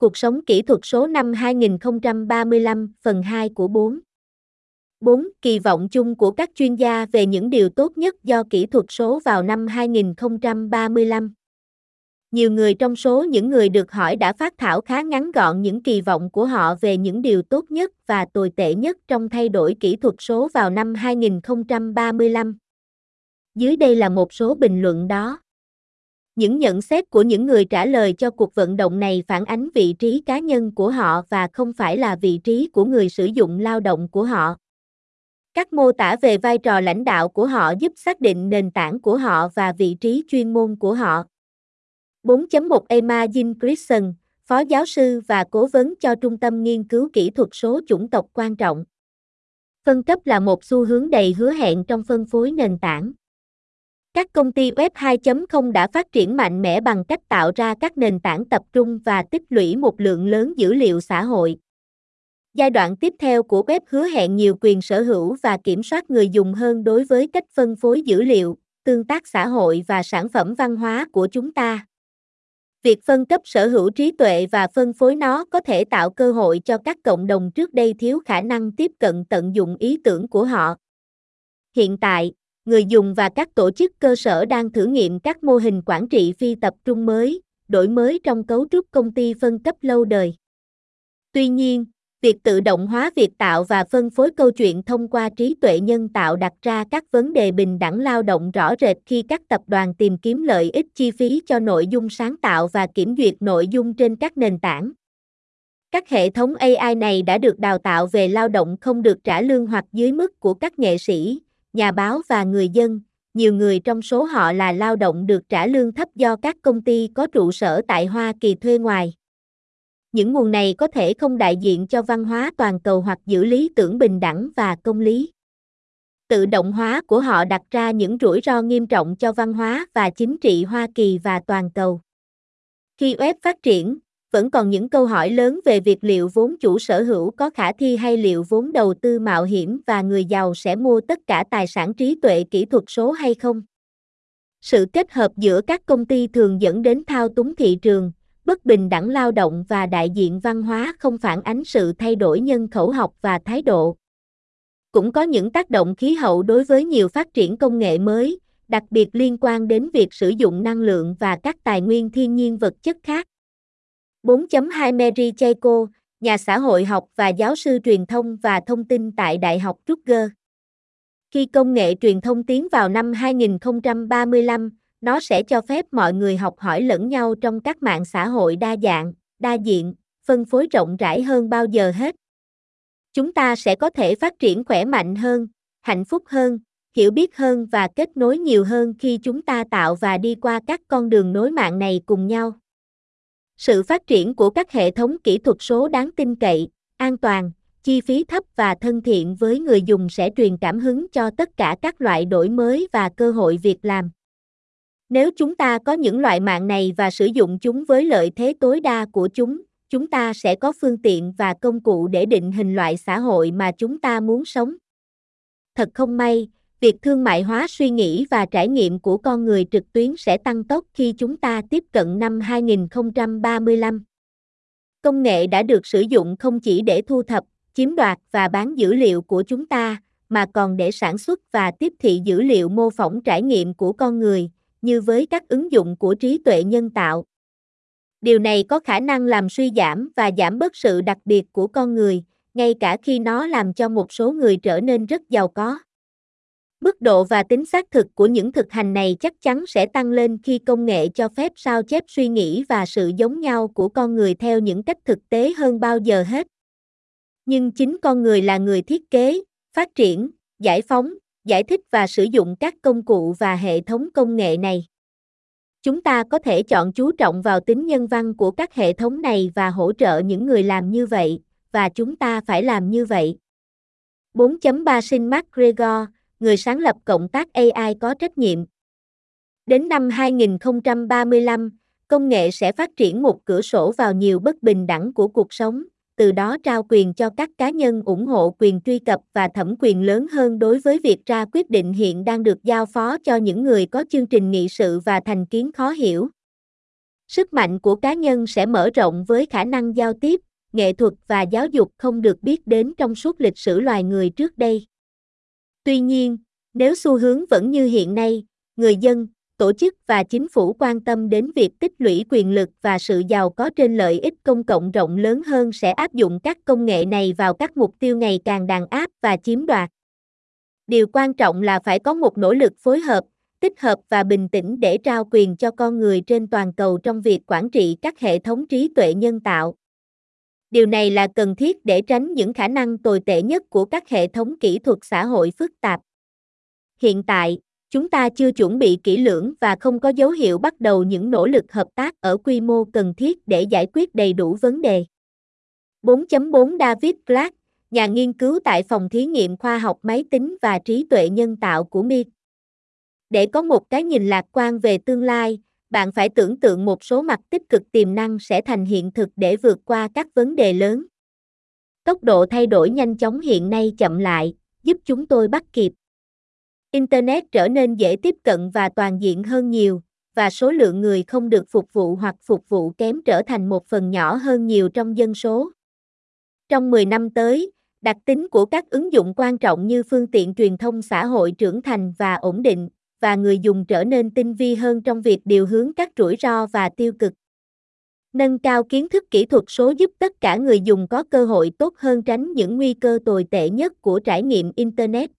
Cuộc sống kỹ thuật số năm 2035, phần 2 của 4. 4. Kỳ vọng chung của các chuyên gia về những điều tốt nhất do kỹ thuật số vào năm 2035. Nhiều người trong số những người được hỏi đã phát thảo khá ngắn gọn những kỳ vọng của họ về những điều tốt nhất và tồi tệ nhất trong thay đổi kỹ thuật số vào năm 2035. Dưới đây là một số bình luận đó. Những nhận xét của những người trả lời cho cuộc vận động này phản ánh vị trí cá nhân của họ và không phải là vị trí của người sử dụng lao động của họ. Các mô tả về vai trò lãnh đạo của họ giúp xác định nền tảng của họ và vị trí chuyên môn của họ. 4.1 Emma Jean Christian, phó giáo sư và cố vấn cho Trung tâm Nghiên cứu Kỹ thuật số chủng tộc quan trọng. Phân cấp là một xu hướng đầy hứa hẹn trong phân phối nền tảng. Các công ty web 2.0 đã phát triển mạnh mẽ bằng cách tạo ra các nền tảng tập trung và tích lũy một lượng lớn dữ liệu xã hội. Giai đoạn tiếp theo của web hứa hẹn nhiều quyền sở hữu và kiểm soát người dùng hơn đối với cách phân phối dữ liệu, tương tác xã hội và sản phẩm văn hóa của chúng ta. Việc phân cấp sở hữu trí tuệ và phân phối nó có thể tạo cơ hội cho các cộng đồng trước đây thiếu khả năng tiếp cận tận dụng ý tưởng của họ. Hiện tại, người dùng và các tổ chức cơ sở đang thử nghiệm các mô hình quản trị phi tập trung mới, đổi mới trong cấu trúc công ty phân cấp lâu đời. Tuy nhiên, việc tự động hóa việc tạo và phân phối câu chuyện thông qua trí tuệ nhân tạo đặt ra các vấn đề bình đẳng lao động rõ rệt khi các tập đoàn tìm kiếm lợi ích chi phí cho nội dung sáng tạo và kiểm duyệt nội dung trên các nền tảng. Các hệ thống AI này đã được đào tạo về lao động không được trả lương hoặc dưới mức của các nghệ sĩ, nhà báo và người dân, nhiều người trong số họ là lao động được trả lương thấp do các công ty có trụ sở tại Hoa Kỳ thuê ngoài. Những nguồn này có thể không đại diện cho văn hóa toàn cầu hoặc giữ lý tưởng bình đẳng và công lý. Tự động hóa của họ đặt ra những rủi ro nghiêm trọng cho văn hóa và chính trị Hoa Kỳ và toàn cầu. Khi web phát triển, vẫn còn những câu hỏi lớn về việc liệu vốn chủ sở hữu có khả thi hay liệu vốn đầu tư mạo hiểm và người giàu sẽ mua tất cả tài sản trí tuệ kỹ thuật số hay không. Sự kết hợp giữa các công ty thường dẫn đến thao túng thị trường, bất bình đẳng lao động và đại diện văn hóa không phản ánh sự thay đổi nhân khẩu học và thái độ. Cũng có những tác động khí hậu đối với nhiều phát triển công nghệ mới, đặc biệt liên quan đến việc sử dụng năng lượng và các tài nguyên thiên nhiên vật chất khác. 4.2 Mary Chaiko, nhà xã hội học và giáo sư truyền thông và thông tin tại Đại học Rutgers. Khi công nghệ truyền thông tiến vào năm 2035, nó sẽ cho phép mọi người học hỏi lẫn nhau trong các mạng xã hội đa dạng, đa diện, phân phối rộng rãi hơn bao giờ hết. Chúng ta sẽ có thể phát triển khỏe mạnh hơn, hạnh phúc hơn, hiểu biết hơn và kết nối nhiều hơn khi chúng ta tạo và đi qua các con đường nối mạng này cùng nhau. Sự phát triển của các hệ thống kỹ thuật số đáng tin cậy, an toàn, chi phí thấp và thân thiện với người dùng sẽ truyền cảm hứng cho tất cả các loại đổi mới và cơ hội việc làm. Nếu chúng ta có những loại mạng này và sử dụng chúng với lợi thế tối đa của chúng, chúng ta sẽ có phương tiện và công cụ để định hình loại xã hội mà chúng ta muốn sống. Thật không may, việc thương mại hóa suy nghĩ và trải nghiệm của con người trực tuyến sẽ tăng tốc khi chúng ta tiếp cận năm 2035. Công nghệ đã được sử dụng không chỉ để thu thập, chiếm đoạt và bán dữ liệu của chúng ta, mà còn để sản xuất và tiếp thị dữ liệu mô phỏng trải nghiệm của con người, như với các ứng dụng của trí tuệ nhân tạo. Điều này có khả năng làm suy giảm và giảm bớt sự đặc biệt của con người, ngay cả khi nó làm cho một số người trở nên rất giàu có. Mức độ và tính xác thực của những thực hành này chắc chắn sẽ tăng lên khi công nghệ cho phép sao chép suy nghĩ và sự giống nhau của con người theo những cách thực tế hơn bao giờ hết. Nhưng chính con người là người thiết kế, phát triển, giải phóng, giải thích và sử dụng các công cụ và hệ thống công nghệ này. Chúng ta có thể chọn chú trọng vào tính nhân văn của các hệ thống này và hỗ trợ những người làm như vậy, và chúng ta phải làm như vậy. 4.3 Sinh MacGregor người sáng lập cộng tác AI có trách nhiệm. Đến năm 2035, công nghệ sẽ phát triển một cửa sổ vào nhiều bất bình đẳng của cuộc sống, từ đó trao quyền cho các cá nhân ủng hộ quyền truy cập và thẩm quyền lớn hơn đối với việc ra quyết định hiện đang được giao phó cho những người có chương trình nghị sự và thành kiến khó hiểu. Sức mạnh của cá nhân sẽ mở rộng với khả năng giao tiếp, nghệ thuật và giáo dục không được biết đến trong suốt lịch sử loài người trước đây. Tuy nhiên, nếu xu hướng vẫn như hiện nay, người dân, tổ chức và chính phủ quan tâm đến việc tích lũy quyền lực và sự giàu có trên lợi ích công cộng rộng lớn hơn sẽ áp dụng các công nghệ này vào các mục tiêu ngày càng đàn áp và chiếm đoạt. Điều quan trọng là phải có một nỗ lực phối hợp, tích hợp và bình tĩnh để trao quyền cho con người trên toàn cầu trong việc quản trị các hệ thống trí tuệ nhân tạo. Điều này là cần thiết để tránh những khả năng tồi tệ nhất của các hệ thống kỹ thuật xã hội phức tạp. Hiện tại, chúng ta chưa chuẩn bị kỹ lưỡng và không có dấu hiệu bắt đầu những nỗ lực hợp tác ở quy mô cần thiết để giải quyết đầy đủ vấn đề. 4.4 David Clark, nhà nghiên cứu tại phòng thí nghiệm khoa học máy tính và trí tuệ nhân tạo của MIT. Để có một cái nhìn lạc quan về tương lai, bạn phải tưởng tượng một số mặt tích cực tiềm năng sẽ thành hiện thực để vượt qua các vấn đề lớn. Tốc độ thay đổi nhanh chóng hiện nay chậm lại, giúp chúng tôi bắt kịp. Internet trở nên dễ tiếp cận và toàn diện hơn nhiều, và số lượng người không được phục vụ hoặc phục vụ kém trở thành một phần nhỏ hơn nhiều trong dân số. Trong 10 năm tới, đặc tính của các ứng dụng quan trọng như phương tiện truyền thông xã hội trưởng thành và ổn định, và người dùng trở nên tinh vi hơn trong việc điều hướng các rủi ro và tiêu cực. Nâng cao kiến thức kỹ thuật số giúp tất cả người dùng có cơ hội tốt hơn tránh những nguy cơ tồi tệ nhất của trải nghiệm Internet.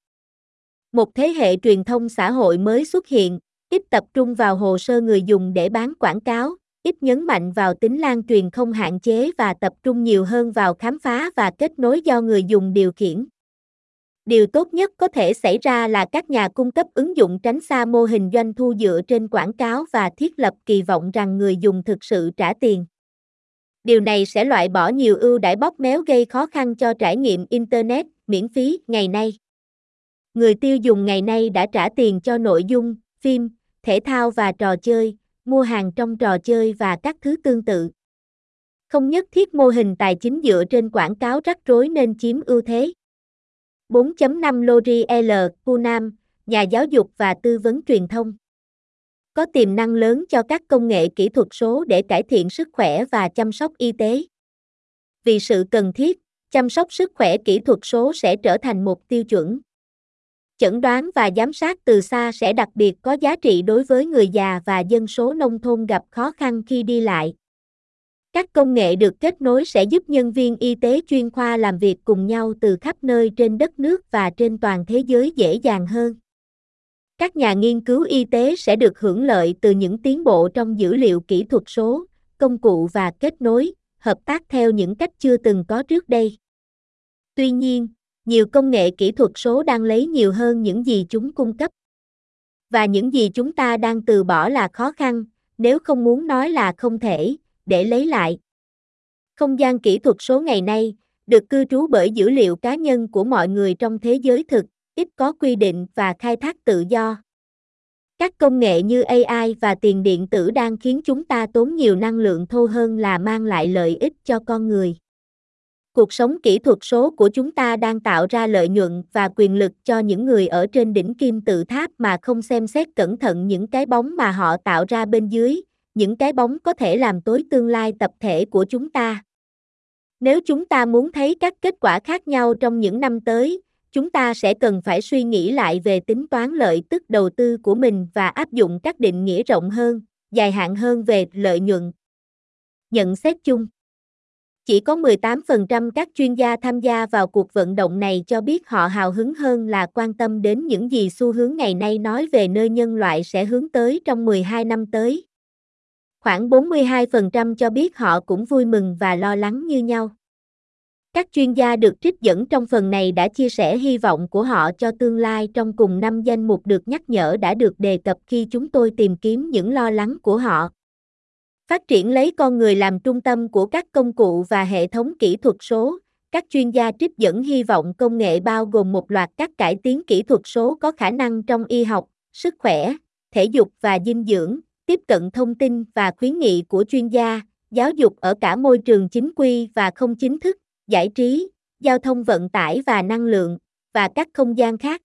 Một thế hệ truyền thông xã hội mới xuất hiện, ít tập trung vào hồ sơ người dùng để bán quảng cáo, ít nhấn mạnh vào tính lan truyền không hạn chế và tập trung nhiều hơn vào khám phá và kết nối do người dùng điều khiển. Điều tốt nhất có thể xảy ra là các nhà cung cấp ứng dụng tránh xa mô hình doanh thu dựa trên quảng cáo và thiết lập kỳ vọng rằng người dùng thực sự trả tiền. Điều này sẽ loại bỏ nhiều ưu đãi bóp méo gây khó khăn cho trải nghiệm internet miễn phí ngày nay. Người tiêu dùng ngày nay đã trả tiền cho nội dung, phim, thể thao và trò chơi, mua hàng trong trò chơi và các thứ tương tự. Không nhất thiết mô hình tài chính dựa trên quảng cáo rắc rối nên chiếm ưu thế. 4.5 Lori L. Punam, nhà giáo dục và tư vấn truyền thông. Có tiềm năng lớn cho các công nghệ kỹ thuật số để cải thiện sức khỏe và chăm sóc y tế. Vì sự cần thiết, chăm sóc sức khỏe kỹ thuật số sẽ trở thành một tiêu chuẩn. Chẩn đoán và giám sát từ xa sẽ đặc biệt có giá trị đối với người già và dân số nông thôn gặp khó khăn khi đi lại. Các công nghệ được kết nối sẽ giúp nhân viên y tế chuyên khoa làm việc cùng nhau từ khắp nơi trên đất nước và trên toàn thế giới dễ dàng hơn. Các nhà nghiên cứu y tế sẽ được hưởng lợi từ những tiến bộ trong dữ liệu kỹ thuật số, công cụ và kết nối, hợp tác theo những cách chưa từng có trước đây. Tuy nhiên, nhiều công nghệ kỹ thuật số đang lấy nhiều hơn những gì chúng cung cấp. Và những gì chúng ta đang từ bỏ là khó khăn, nếu không muốn nói là không thể, để lấy lại. Không gian kỹ thuật số ngày nay được cư trú bởi dữ liệu cá nhân của mọi người trong thế giới thực, ít có quy định và khai thác tự do. Các công nghệ như AI và tiền điện tử đang khiến chúng ta tốn nhiều năng lượng thô hơn là mang lại lợi ích cho con người. Cuộc sống kỹ thuật số của chúng ta đang tạo ra lợi nhuận và quyền lực cho những người ở trên đỉnh kim tự tháp mà không xem xét cẩn thận những cái bóng mà họ tạo ra bên dưới, những cái bóng có thể làm tối tương lai tập thể của chúng ta. Nếu chúng ta muốn thấy các kết quả khác nhau trong những năm tới, chúng ta sẽ cần phải suy nghĩ lại về tính toán lợi tức đầu tư của mình và áp dụng các định nghĩa rộng hơn, dài hạn hơn về lợi nhuận. Nhận xét chung Chỉ có 18% các chuyên gia tham gia vào cuộc vận động này cho biết họ hào hứng hơn là quan tâm đến những gì xu hướng ngày nay nói về nơi nhân loại sẽ hướng tới trong 12 năm tới. Khoảng 42% cho biết họ cũng vui mừng và lo lắng như nhau. Các chuyên gia được trích dẫn trong phần này đã chia sẻ hy vọng của họ cho tương lai trong cùng năm danh mục được nhắc nhở đã được đề cập khi chúng tôi tìm kiếm những lo lắng của họ. Phát triển lấy con người làm trung tâm của các công cụ và hệ thống kỹ thuật số, các chuyên gia trích dẫn hy vọng công nghệ bao gồm một loạt các cải tiến kỹ thuật số có khả năng trong y học, sức khỏe, thể dục và dinh dưỡng, tiếp cận thông tin và khuyến nghị của chuyên gia, giáo dục ở cả môi trường chính quy và không chính thức, giải trí, giao thông vận tải và năng lượng, và các không gian khác.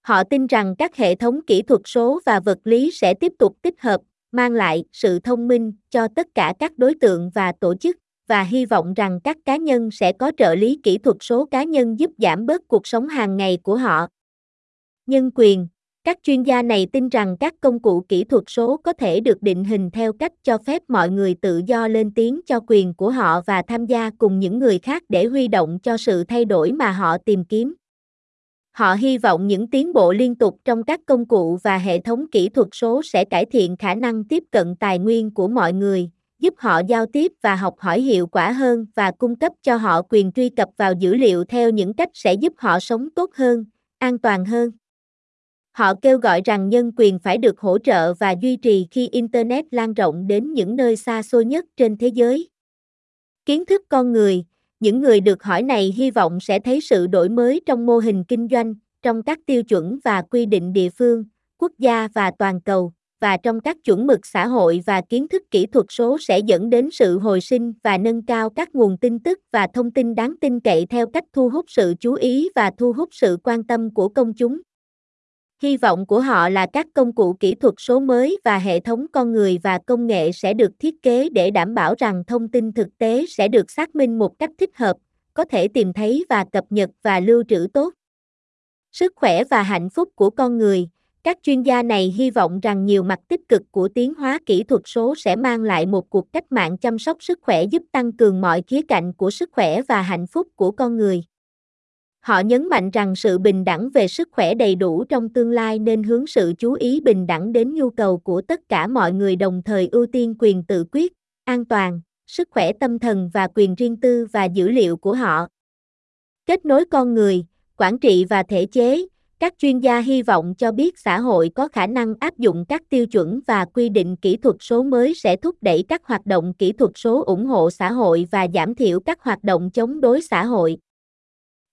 Họ tin rằng các hệ thống kỹ thuật số và vật lý sẽ tiếp tục tích hợp, mang lại sự thông minh cho tất cả các đối tượng và tổ chức và hy vọng rằng các cá nhân sẽ có trợ lý kỹ thuật số cá nhân giúp giảm bớt cuộc sống hàng ngày của họ. Nhân quyền các chuyên gia này tin rằng các công cụ kỹ thuật số có thể được định hình theo cách cho phép mọi người tự do lên tiếng cho quyền của họ và tham gia cùng những người khác để huy động cho sự thay đổi mà họ tìm kiếm. Họ hy vọng những tiến bộ liên tục trong các công cụ và hệ thống kỹ thuật số sẽ cải thiện khả năng tiếp cận tài nguyên của mọi người, giúp họ giao tiếp và học hỏi hiệu quả hơn và cung cấp cho họ quyền truy cập vào dữ liệu theo những cách sẽ giúp họ sống tốt hơn, an toàn hơn. Họ kêu gọi rằng nhân quyền phải được hỗ trợ và duy trì khi Internet lan rộng đến những nơi xa xôi nhất trên thế giới. Kiến thức con người, những người được hỏi này hy vọng sẽ thấy sự đổi mới trong mô hình kinh doanh, trong các tiêu chuẩn và quy định địa phương, quốc gia và toàn cầu, và trong các chuẩn mực xã hội và kiến thức kỹ thuật số sẽ dẫn đến sự hồi sinh và nâng cao các nguồn tin tức và thông tin đáng tin cậy theo cách thu hút sự chú ý và thu hút sự quan tâm của công chúng. Hy vọng của họ là các công cụ kỹ thuật số mới và hệ thống con người và công nghệ sẽ được thiết kế để đảm bảo rằng thông tin thực tế sẽ được xác minh một cách thích hợp, có thể tìm thấy và cập nhật và lưu trữ tốt. Sức khỏe và hạnh phúc của con người, các chuyên gia này hy vọng rằng nhiều mặt tích cực của tiến hóa kỹ thuật số sẽ mang lại một cuộc cách mạng chăm sóc sức khỏe giúp tăng cường mọi khía cạnh của sức khỏe và hạnh phúc của con người. Họ nhấn mạnh rằng sự bình đẳng về sức khỏe đầy đủ trong tương lai nên hướng sự chú ý bình đẳng đến nhu cầu của tất cả mọi người đồng thời ưu tiên quyền tự quyết, an toàn, sức khỏe tâm thần và quyền riêng tư và dữ liệu của họ. Kết nối con người, quản trị và thể chế, các chuyên gia hy vọng cho biết xã hội có khả năng áp dụng các tiêu chuẩn và quy định kỹ thuật số mới sẽ thúc đẩy các hoạt động kỹ thuật số ủng hộ xã hội và giảm thiểu các hoạt động chống đối xã hội.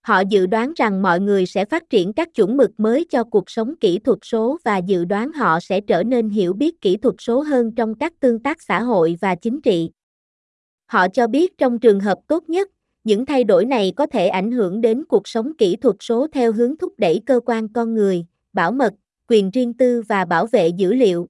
Họ dự đoán rằng mọi người sẽ phát triển các chuẩn mực mới cho cuộc sống kỹ thuật số và dự đoán họ sẽ trở nên hiểu biết kỹ thuật số hơn trong các tương tác xã hội và chính trị. Họ cho biết trong trường hợp tốt nhất, những thay đổi này có thể ảnh hưởng đến cuộc sống kỹ thuật số theo hướng thúc đẩy cơ quan con người, bảo mật, quyền riêng tư và bảo vệ dữ liệu.